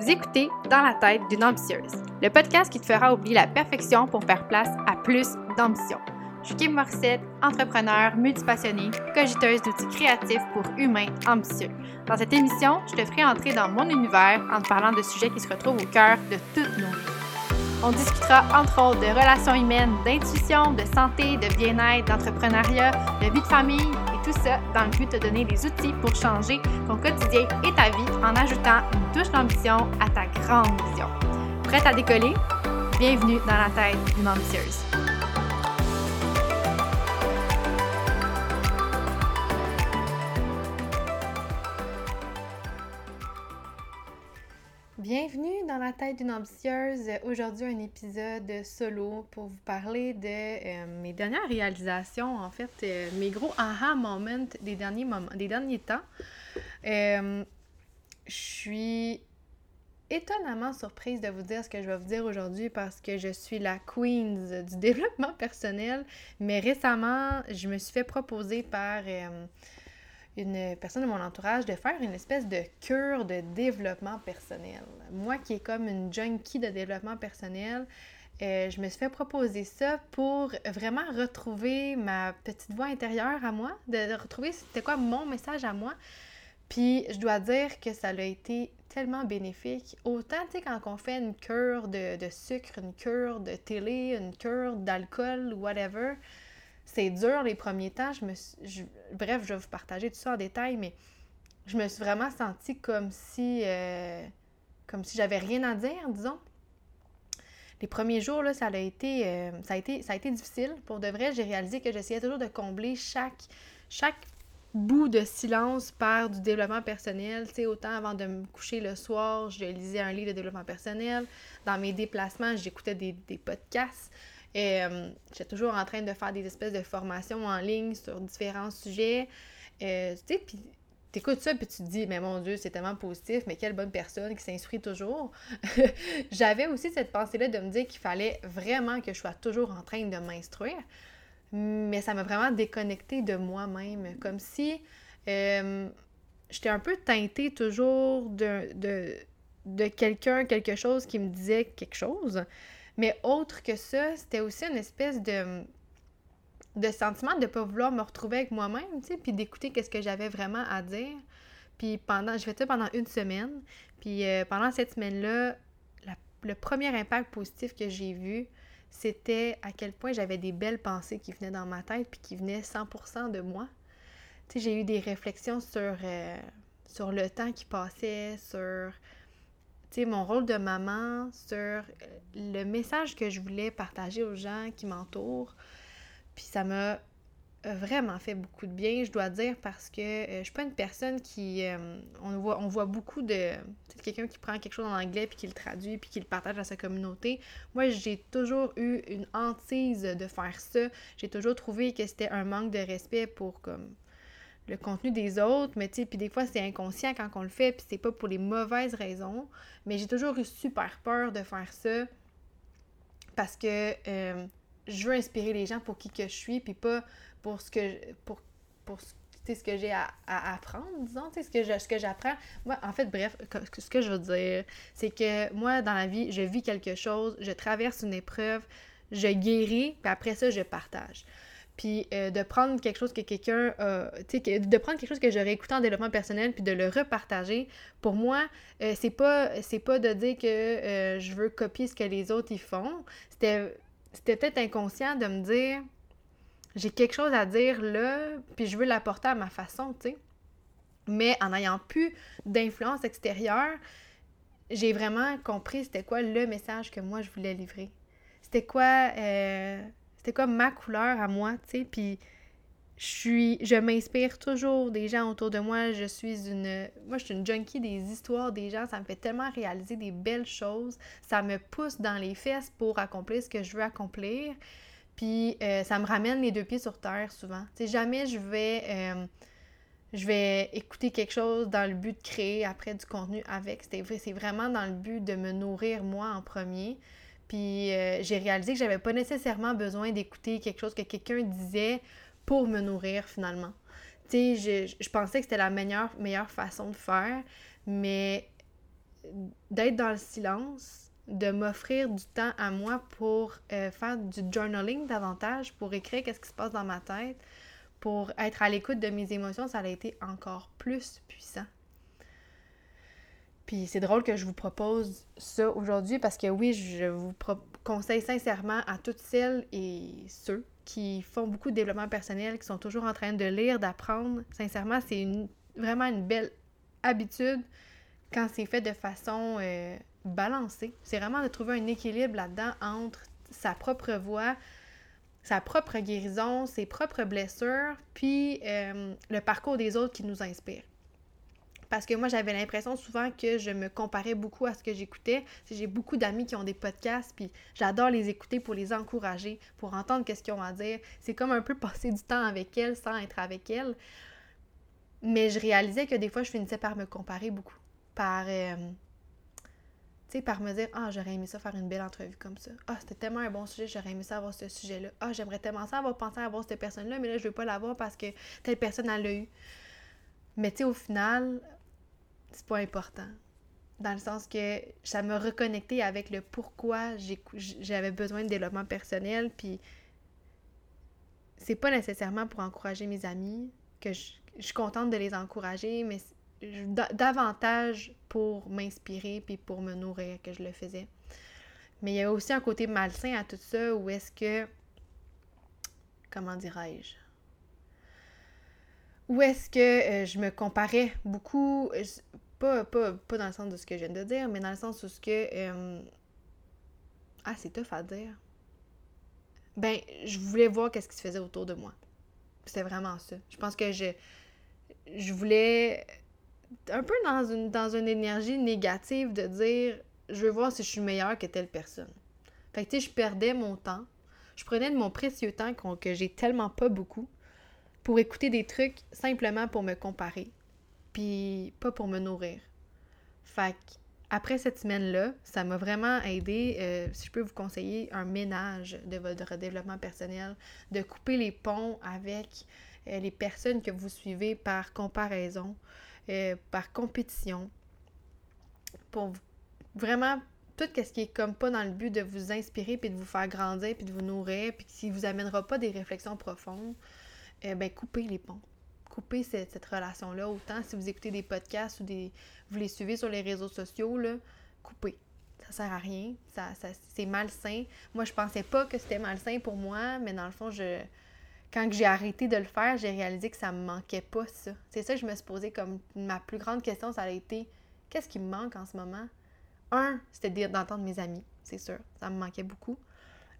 Vous écoutez Dans la tête d'une ambitieuse, le podcast qui te fera oublier la perfection pour faire place à plus d'ambition. Je suis Kim Morissette, entrepreneur, multipassionnée, cogiteuse d'outils créatifs pour humains ambitieux. Dans cette émission, je te ferai entrer dans mon univers en te parlant de sujets qui se retrouvent au cœur de toutes nos vies. On discutera entre autres de relations humaines, d'intuition, de santé, de bien-être, d'entrepreneuriat, de vie de famille tout ça dans le but de te donner les outils pour changer ton quotidien et ta vie en ajoutant une touche d'ambition à ta grande vision. Prête à décoller? Bienvenue dans la tête d'une ambitieuse. Dans la tête d'une ambitieuse. Aujourd'hui, un épisode solo pour vous parler de euh, mes dernières réalisations, en fait, euh, mes gros aha moments des derniers, moments, des derniers temps. Euh, je suis étonnamment surprise de vous dire ce que je vais vous dire aujourd'hui parce que je suis la queen du développement personnel, mais récemment, je me suis fait proposer par une personne de mon entourage de faire une espèce de cure de développement personnel. Moi qui est comme une junkie de développement personnel, euh, je me suis fait proposer ça pour vraiment retrouver ma petite voix intérieure à moi, de retrouver c'était quoi mon message à moi. Puis je dois dire que ça a été tellement bénéfique. Autant, tu quand on fait une cure de, de sucre, une cure de télé, une cure d'alcool, whatever, c'est dur les premiers temps. Je me bref, je vais vous partager tout ça en détail, mais je me suis vraiment sentie comme si, euh, si j'avais rien à dire, disons. Les premiers jours, là, ça a été, euh, ça a été, ça a été difficile. Pour de vrai, j'ai réalisé que j'essayais toujours de combler chaque, chaque bout de silence par du développement personnel. Autant avant de me coucher le soir, je lisais un livre de développement personnel. Dans mes déplacements, j'écoutais des, des podcasts. Euh, j'étais toujours en train de faire des espèces de formations en ligne sur différents sujets. Euh, tu sais, puis t'écoutes ça, puis tu te dis, mais mon Dieu, c'est tellement positif, mais quelle bonne personne qui s'instruit toujours. J'avais aussi cette pensée-là de me dire qu'il fallait vraiment que je sois toujours en train de m'instruire. Mais ça m'a vraiment déconnecté de moi-même. Comme si euh, j'étais un peu teintée toujours de, de, de quelqu'un, quelque chose qui me disait quelque chose. Mais autre que ça, c'était aussi une espèce de, de sentiment de ne pas vouloir me retrouver avec moi-même, tu sais, puis d'écouter qu'est-ce que j'avais vraiment à dire. Puis pendant, je fais ça pendant une semaine. Puis euh, pendant cette semaine-là, le premier impact positif que j'ai vu, c'était à quel point j'avais des belles pensées qui venaient dans ma tête puis qui venaient 100% de moi. Tu sais, j'ai eu des réflexions sur, euh, sur le temps qui passait, sur mon rôle de maman, sur euh, le message que je voulais partager aux gens qui m'entourent. Puis ça m'a euh, vraiment fait beaucoup de bien, je dois dire, parce que euh, je suis pas une personne qui... on, voit, on voit beaucoup de... quelqu'un qui prend quelque chose en anglais, puis qui le traduit, puis qui le partage à sa communauté. Moi, j'ai toujours eu une hantise de faire ça. J'ai toujours trouvé que c'était un manque de respect pour, comme le contenu des autres, mais tu sais, puis des fois c'est inconscient quand on le fait, puis c'est pas pour les mauvaises raisons, mais j'ai toujours eu super peur de faire ça parce que euh, je veux inspirer les gens pour qui que je suis, puis pas pour ce que pour, pour ce que j'ai à, apprendre, disons, ce que ce que j'apprends. Moi, en fait, bref, ce que je veux dire, c'est que moi, dans la vie, je vis quelque chose, je traverse une épreuve, je guéris, puis après ça, je partage. Puis euh, de prendre quelque chose que quelqu'un tu sais, de prendre quelque chose que j'aurais écouté en développement personnel puis de le repartager, pour moi, euh, c'est pas de dire que euh, je veux copier ce que les autres y font. C'était c'était peut-être inconscient de me dire j'ai quelque chose à dire là, puis je veux l'apporter à ma façon, tu sais. Mais en n'ayant plus d'influence extérieure, j'ai vraiment compris c'était quoi le message que moi je voulais livrer. C'était quoi c'était comme ma couleur à moi, tu sais, puis je m'inspire toujours des gens autour de moi, je suis une moi je suis une junkie des histoires des gens, ça me fait tellement réaliser des belles choses, ça me pousse dans les fesses pour accomplir ce que je veux accomplir. Puis euh, ça me ramène les deux pieds sur terre souvent. Tu sais jamais je vais euh, je vais écouter quelque chose dans le but de créer après du contenu avec. C'est vraiment dans le but de me nourrir moi en premier. Puis euh, j'ai réalisé que j'avais pas nécessairement besoin d'écouter quelque chose que quelqu'un disait pour me nourrir finalement. Tu sais, je, pensais que c'était la meilleure, meilleure façon de faire, mais d'être dans le silence, de m'offrir du temps à moi pour euh, faire du journaling davantage, pour écrire qu'est-ce qui se passe dans ma tête, pour être à l'écoute de mes émotions, ça a été encore plus puissant. Puis c'est drôle que je vous propose ça aujourd'hui parce que oui, je vous conseille sincèrement à toutes celles et ceux qui font beaucoup de développement personnel, qui sont toujours en train de lire, d'apprendre. Sincèrement, c'est vraiment une belle habitude quand c'est fait de façon euh, balancée. C'est vraiment de trouver un équilibre là-dedans entre sa propre voix, sa propre guérison, ses propres blessures, puis euh, le parcours des autres qui nous inspire. Parce que moi, j'avais l'impression souvent que je me comparais beaucoup à ce que j'écoutais. J'ai beaucoup d'amis qui ont des podcasts, puis j'adore les écouter pour les encourager, pour entendre ce qu'ils ont à dire. C'est comme un peu passer du temps avec elles sans être avec elles. Mais je réalisais que des fois, je finissais par me comparer beaucoup. Par, euh, par me dire, ah, j'aurais aimé ça faire une belle entrevue comme ça. Ah, c'était tellement un bon sujet, j'aurais aimé ça avoir ce sujet-là. Ah, j'aimerais tellement ça avoir pensé à avoir cette personne-là, mais là, je veux pas l'avoir parce que telle personne, l'a eu. Mais tu sais, au final, c'est pas important. Dans le sens que ça m'a reconnecté avec le pourquoi j'avais besoin de développement personnel. Puis c'est pas nécessairement pour encourager mes amis que je, suis contente de les encourager, mais davantage pour m'inspirer puis pour me nourrir que je le faisais. Mais il y a aussi un côté malsain à tout ça où est-ce que, comment dirais-je, où est-ce que euh, je me comparais beaucoup, pas, pas, dans le sens de ce que je viens de dire, mais dans le sens où ce que... Euh, ah, c'est tough à dire. Ben, je voulais voir qu'est-ce qui se faisait autour de moi. C'était vraiment ça. Je pense que je, je voulais un peu dans une, dans une énergie négative de dire je veux voir si je suis meilleure que telle personne. Fait que tu sais, je perdais mon temps. Je prenais de mon précieux temps que j'ai tellement pas beaucoup pour écouter des trucs simplement pour me comparer, puis pas pour me nourrir. Fait après cette semaine-là, ça m'a vraiment aidé, euh, si je peux vous conseiller, un ménage de votre développement personnel, de couper les ponts avec euh, les personnes que vous suivez par comparaison, euh, par compétition, pour vraiment tout ce qui est comme pas dans le but de vous inspirer, puis de vous faire grandir, puis de vous nourrir, puis qui vous amènera pas des réflexions profondes, eh ben, coupez les ponts. Coupez cette, relation-là. Autant si vous écoutez des podcasts ou des, vous les suivez sur les réseaux sociaux, là, coupez. Ça sert à rien. Ça, c'est malsain. Moi, je pensais pas que c'était malsain pour moi, mais dans le fond, je quand j'ai arrêté de le faire, j'ai réalisé que ça me manquait pas, ça. C'est ça que je me suis posé comme ma plus grande question, ça a été qu'est-ce qui me manque en ce moment? Un, c'était d'entendre mes amis, c'est sûr. Ça me manquait beaucoup.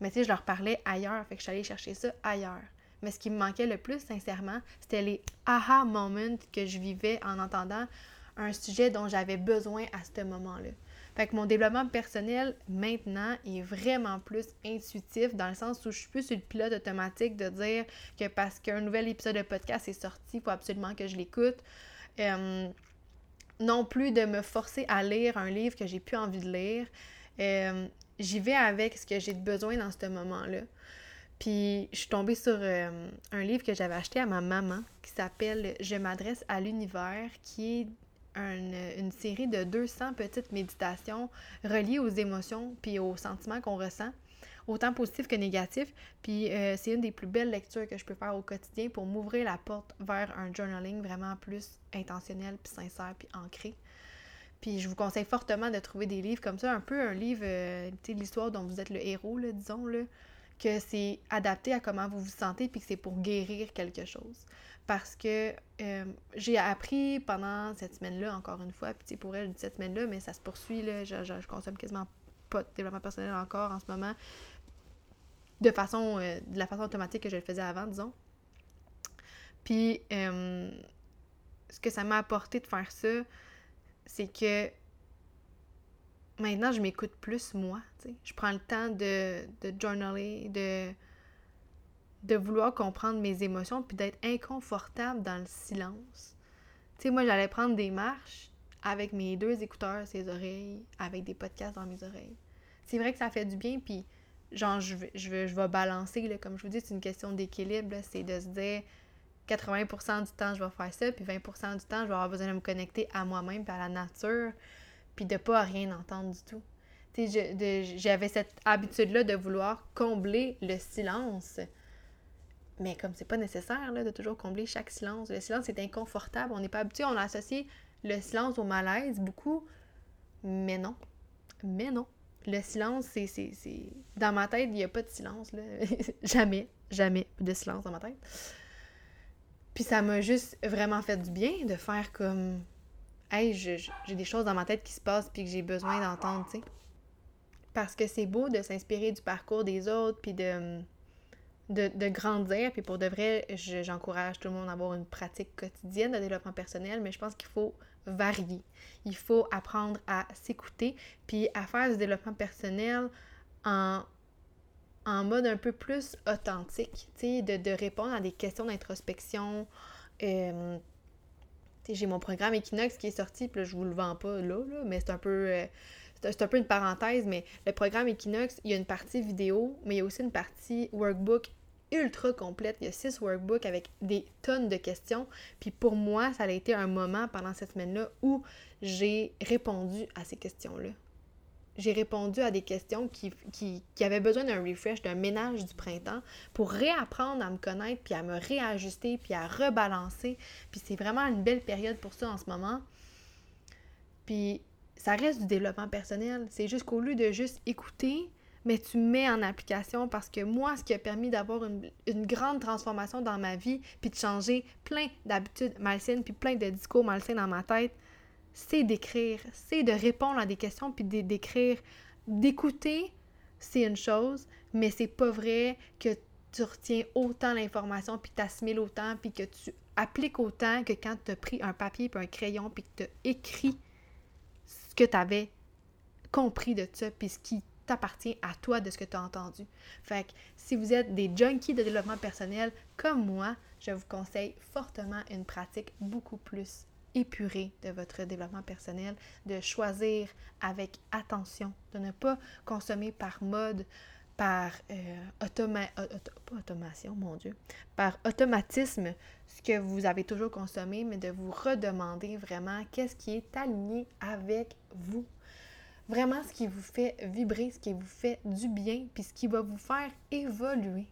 Mais tu sais, je leur parlais ailleurs, fait que je suis allée chercher ça ailleurs. Mais ce qui me manquait le plus, sincèrement, c'était les aha moments que je vivais en entendant un sujet dont j'avais besoin à ce moment-là. Fait que mon développement personnel maintenant est vraiment plus intuitif dans le sens où je suis plus sur le pilote automatique de dire que parce qu'un nouvel épisode de podcast est sorti, il faut absolument que je l'écoute. Euh, non plus de me forcer à lire un livre que j'ai plus envie de lire. Euh, j'y vais avec ce que j'ai besoin dans ce moment-là. Puis je suis tombée sur euh, un livre que j'avais acheté à ma maman qui s'appelle Je m'adresse à l'univers, qui est une, série de 200 petites méditations reliées aux émotions puis aux sentiments qu'on ressent, autant positifs que négatifs. Puis euh, c'est une des plus belles lectures que je peux faire au quotidien pour m'ouvrir la porte vers un journaling vraiment plus intentionnel, puis sincère, puis ancré. Puis je vous conseille fortement de trouver des livres comme ça, un peu un livre, euh, tu sais, l'histoire dont vous êtes le héros, là, disons, là que c'est adapté à comment vous vous sentez puis que c'est pour guérir quelque chose. Parce que euh, j'ai appris pendant cette semaine-là, encore une fois, puis pour elle, cette semaine-là, mais ça se poursuit, là, je, je, consomme quasiment pas de développement personnel encore en ce moment, de façon, euh, de la façon automatique que je le faisais avant, disons. Puis, euh, ce que ça m'a apporté de faire ça, c'est que maintenant, je m'écoute plus moi. Je prends le temps de, de journaler, de, de vouloir comprendre mes émotions, puis d'être inconfortable dans le silence. Moi, j'allais prendre des marches avec mes deux écouteurs, ses oreilles, avec des podcasts dans mes oreilles. C'est vrai que ça fait du bien, puis genre, je vais, je je vais balancer, comme je vous dis, c'est une question d'équilibre, c'est de se dire 80% du temps, je vais faire ça, puis 20% du temps, je vais avoir besoin de me connecter à moi-même, puis à la nature, puis de pas rien entendre du tout. J'avais cette habitude-là de vouloir combler le silence. Mais comme c'est pas nécessaire là, de toujours combler chaque silence, le silence est inconfortable, on n'est pas habitué, on a associé le silence au malaise beaucoup, mais non. Mais non. Le silence, c'est. Dans ma tête, il n'y a pas de silence. Là. jamais, jamais de silence dans ma tête. Puis ça m'a juste vraiment fait du bien de faire comme. Hey, j'ai des choses dans ma tête qui se passent puis que j'ai besoin d'entendre, tu sais. Parce que c'est beau de s'inspirer du parcours des autres puis de, de, grandir. Puis pour de vrai, j'encourage tout le monde à avoir une pratique quotidienne de développement personnel, mais je pense qu'il faut varier. Il faut apprendre à s'écouter puis à faire du développement personnel en en mode un peu plus authentique, tu sais, de, répondre à des questions d'introspection. Euh, j'ai mon programme Equinox qui est sorti, puis là, je vous le vends pas là, là mais c'est un peu... Euh, c'est un peu une parenthèse, mais le programme Equinox, il y a une partie vidéo, mais il y a aussi une partie workbook ultra complète. Il y a six workbooks avec des tonnes de questions. Puis pour moi, ça a été un moment pendant cette semaine-là où j'ai répondu à ces questions-là j'ai répondu à des questions qui, qui, qui avaient besoin d'un refresh, d'un ménage du printemps pour réapprendre à me connaître, puis à me réajuster, puis à rebalancer. Puis c'est vraiment une belle période pour ça en ce moment. Puis ça reste du développement personnel. C'est juste qu'au lieu de juste écouter, mais tu mets en application parce que moi, ce qui a permis d'avoir une, une, grande transformation dans ma vie, puis de changer plein d'habitudes malsaines, puis plein de discours malsains dans ma tête, c'est d'écrire, c'est de répondre à des questions puis d'écrire. D'écouter, c'est une chose, mais c'est pas vrai que tu retiens autant l'information puis que tu assimiles autant puis que tu appliques autant que quand tu as pris un papier puis un crayon puis que tu as écrit ce que tu avais compris de ça puis ce qui t'appartient à toi de ce que tu as entendu. Fait que si vous êtes des junkies de développement personnel comme moi, je vous conseille fortement une pratique beaucoup plus épuré de votre développement personnel, de choisir avec attention, de ne pas consommer par mode, par euh, automation, mon Dieu, par automatisme ce que vous avez toujours consommé, mais de vous redemander vraiment qu'est-ce qui est aligné avec vous. Vraiment ce qui vous fait vibrer, ce qui vous fait du bien, puis ce qui va vous faire évoluer.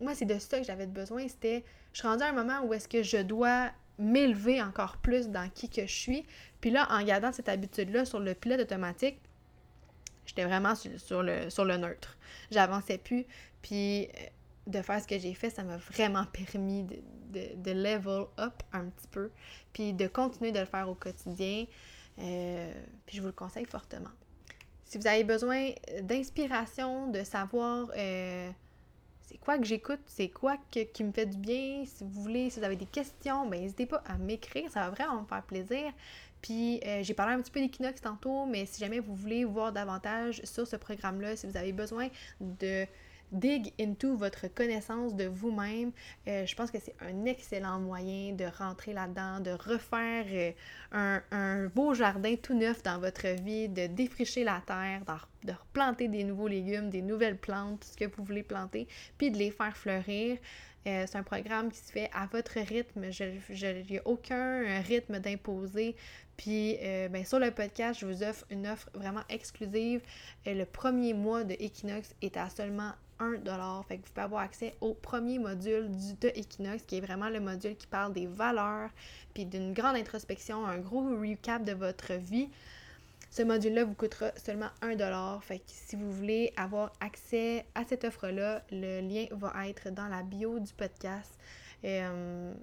Moi, c'est de ça que j'avais besoin. C'était, je suis rendue à un moment où est-ce que je dois m'élever encore plus dans qui que je suis. Puis là, en gardant cette habitude-là sur le pilote automatique, j'étais vraiment sur, le, sur le neutre. J'avançais plus. Puis euh, de faire ce que j'ai fait, ça m'a vraiment permis de, de, level up un petit peu. Puis de continuer de le faire au quotidien. Euh, puis je vous le conseille fortement. Si vous avez besoin d'inspiration, de savoir... Euh, c'est quoi que j'écoute, c'est quoi qui me fait du bien? Si vous voulez, si vous avez des questions, ben n'hésitez pas à m'écrire, ça va vraiment me faire plaisir. Puis euh, j'ai parlé un petit peu d'Equinox tantôt, mais si jamais vous voulez voir davantage sur ce programme-là, si vous avez besoin de dig into votre connaissance de vous-même. Euh, je pense que c'est un excellent moyen de rentrer là-dedans, de refaire euh, un, beau jardin tout neuf dans votre vie, de défricher la terre, de replanter des nouveaux légumes, des nouvelles plantes, tout ce que vous voulez planter, puis de les faire fleurir. Euh, c'est un programme qui se fait à votre rythme. Il n'y a aucun rythme d'imposer. Puis ben, sur le podcast, je vous offre une offre vraiment exclusive. le premier mois de Equinox est à seulement 1$. Fait que vous pouvez avoir accès au premier module du, de Equinox, qui est vraiment le module qui parle des valeurs, puis d'une grande introspection, un gros recap de votre vie. Ce module-là vous coûtera seulement 1$. Fait que si vous voulez avoir accès à cette offre-là, le lien va être dans la bio du podcast. Euh,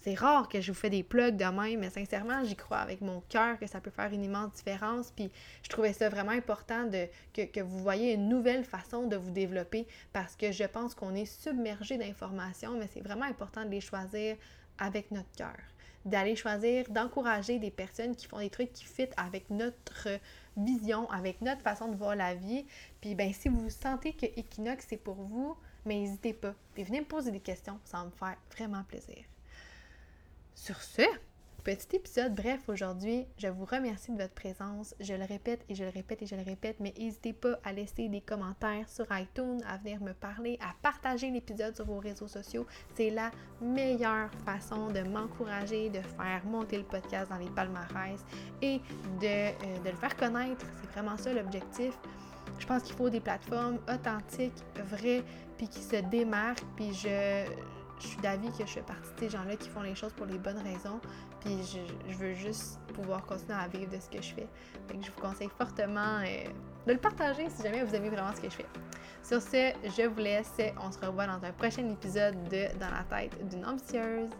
c'est rare que je vous fais des plugs de même, mais sincèrement, j'y crois avec mon cœur que ça peut faire une immense différence. Puis je trouvais ça vraiment important de, que, vous voyez une nouvelle façon de vous développer parce que je pense qu'on est submergé d'informations, mais c'est vraiment important de les choisir avec notre cœur. D'aller choisir, d'encourager des personnes qui font des trucs qui fit avec notre vision, avec notre façon de voir la vie. Puis ben si vous sentez que Equinox c'est pour vous, mais n'hésitez pas. Puis venez me poser des questions, ça va me faire vraiment plaisir. Sur ce, petit épisode bref aujourd'hui. Je vous remercie de votre présence. Je le répète et je le répète et je le répète, mais n'hésitez pas à laisser des commentaires sur iTunes, à venir me parler, à partager l'épisode sur vos réseaux sociaux. C'est la meilleure façon de m'encourager, de faire monter le podcast dans les palmarès et de, euh, le faire connaître. C'est vraiment ça l'objectif. Je pense qu'il faut des plateformes authentiques, vraies, puis qui se démarquent. Puis je, je suis d'avis que je fais partie de ces gens-là qui font les choses pour les bonnes raisons. Puis je, veux juste pouvoir continuer à vivre de ce que je fais. Donc je vous conseille fortement euh, de le partager si jamais vous aimez vraiment ce que je fais. Sur ce, je vous laisse. On se revoit dans un prochain épisode de Dans la tête d'une ambitieuse.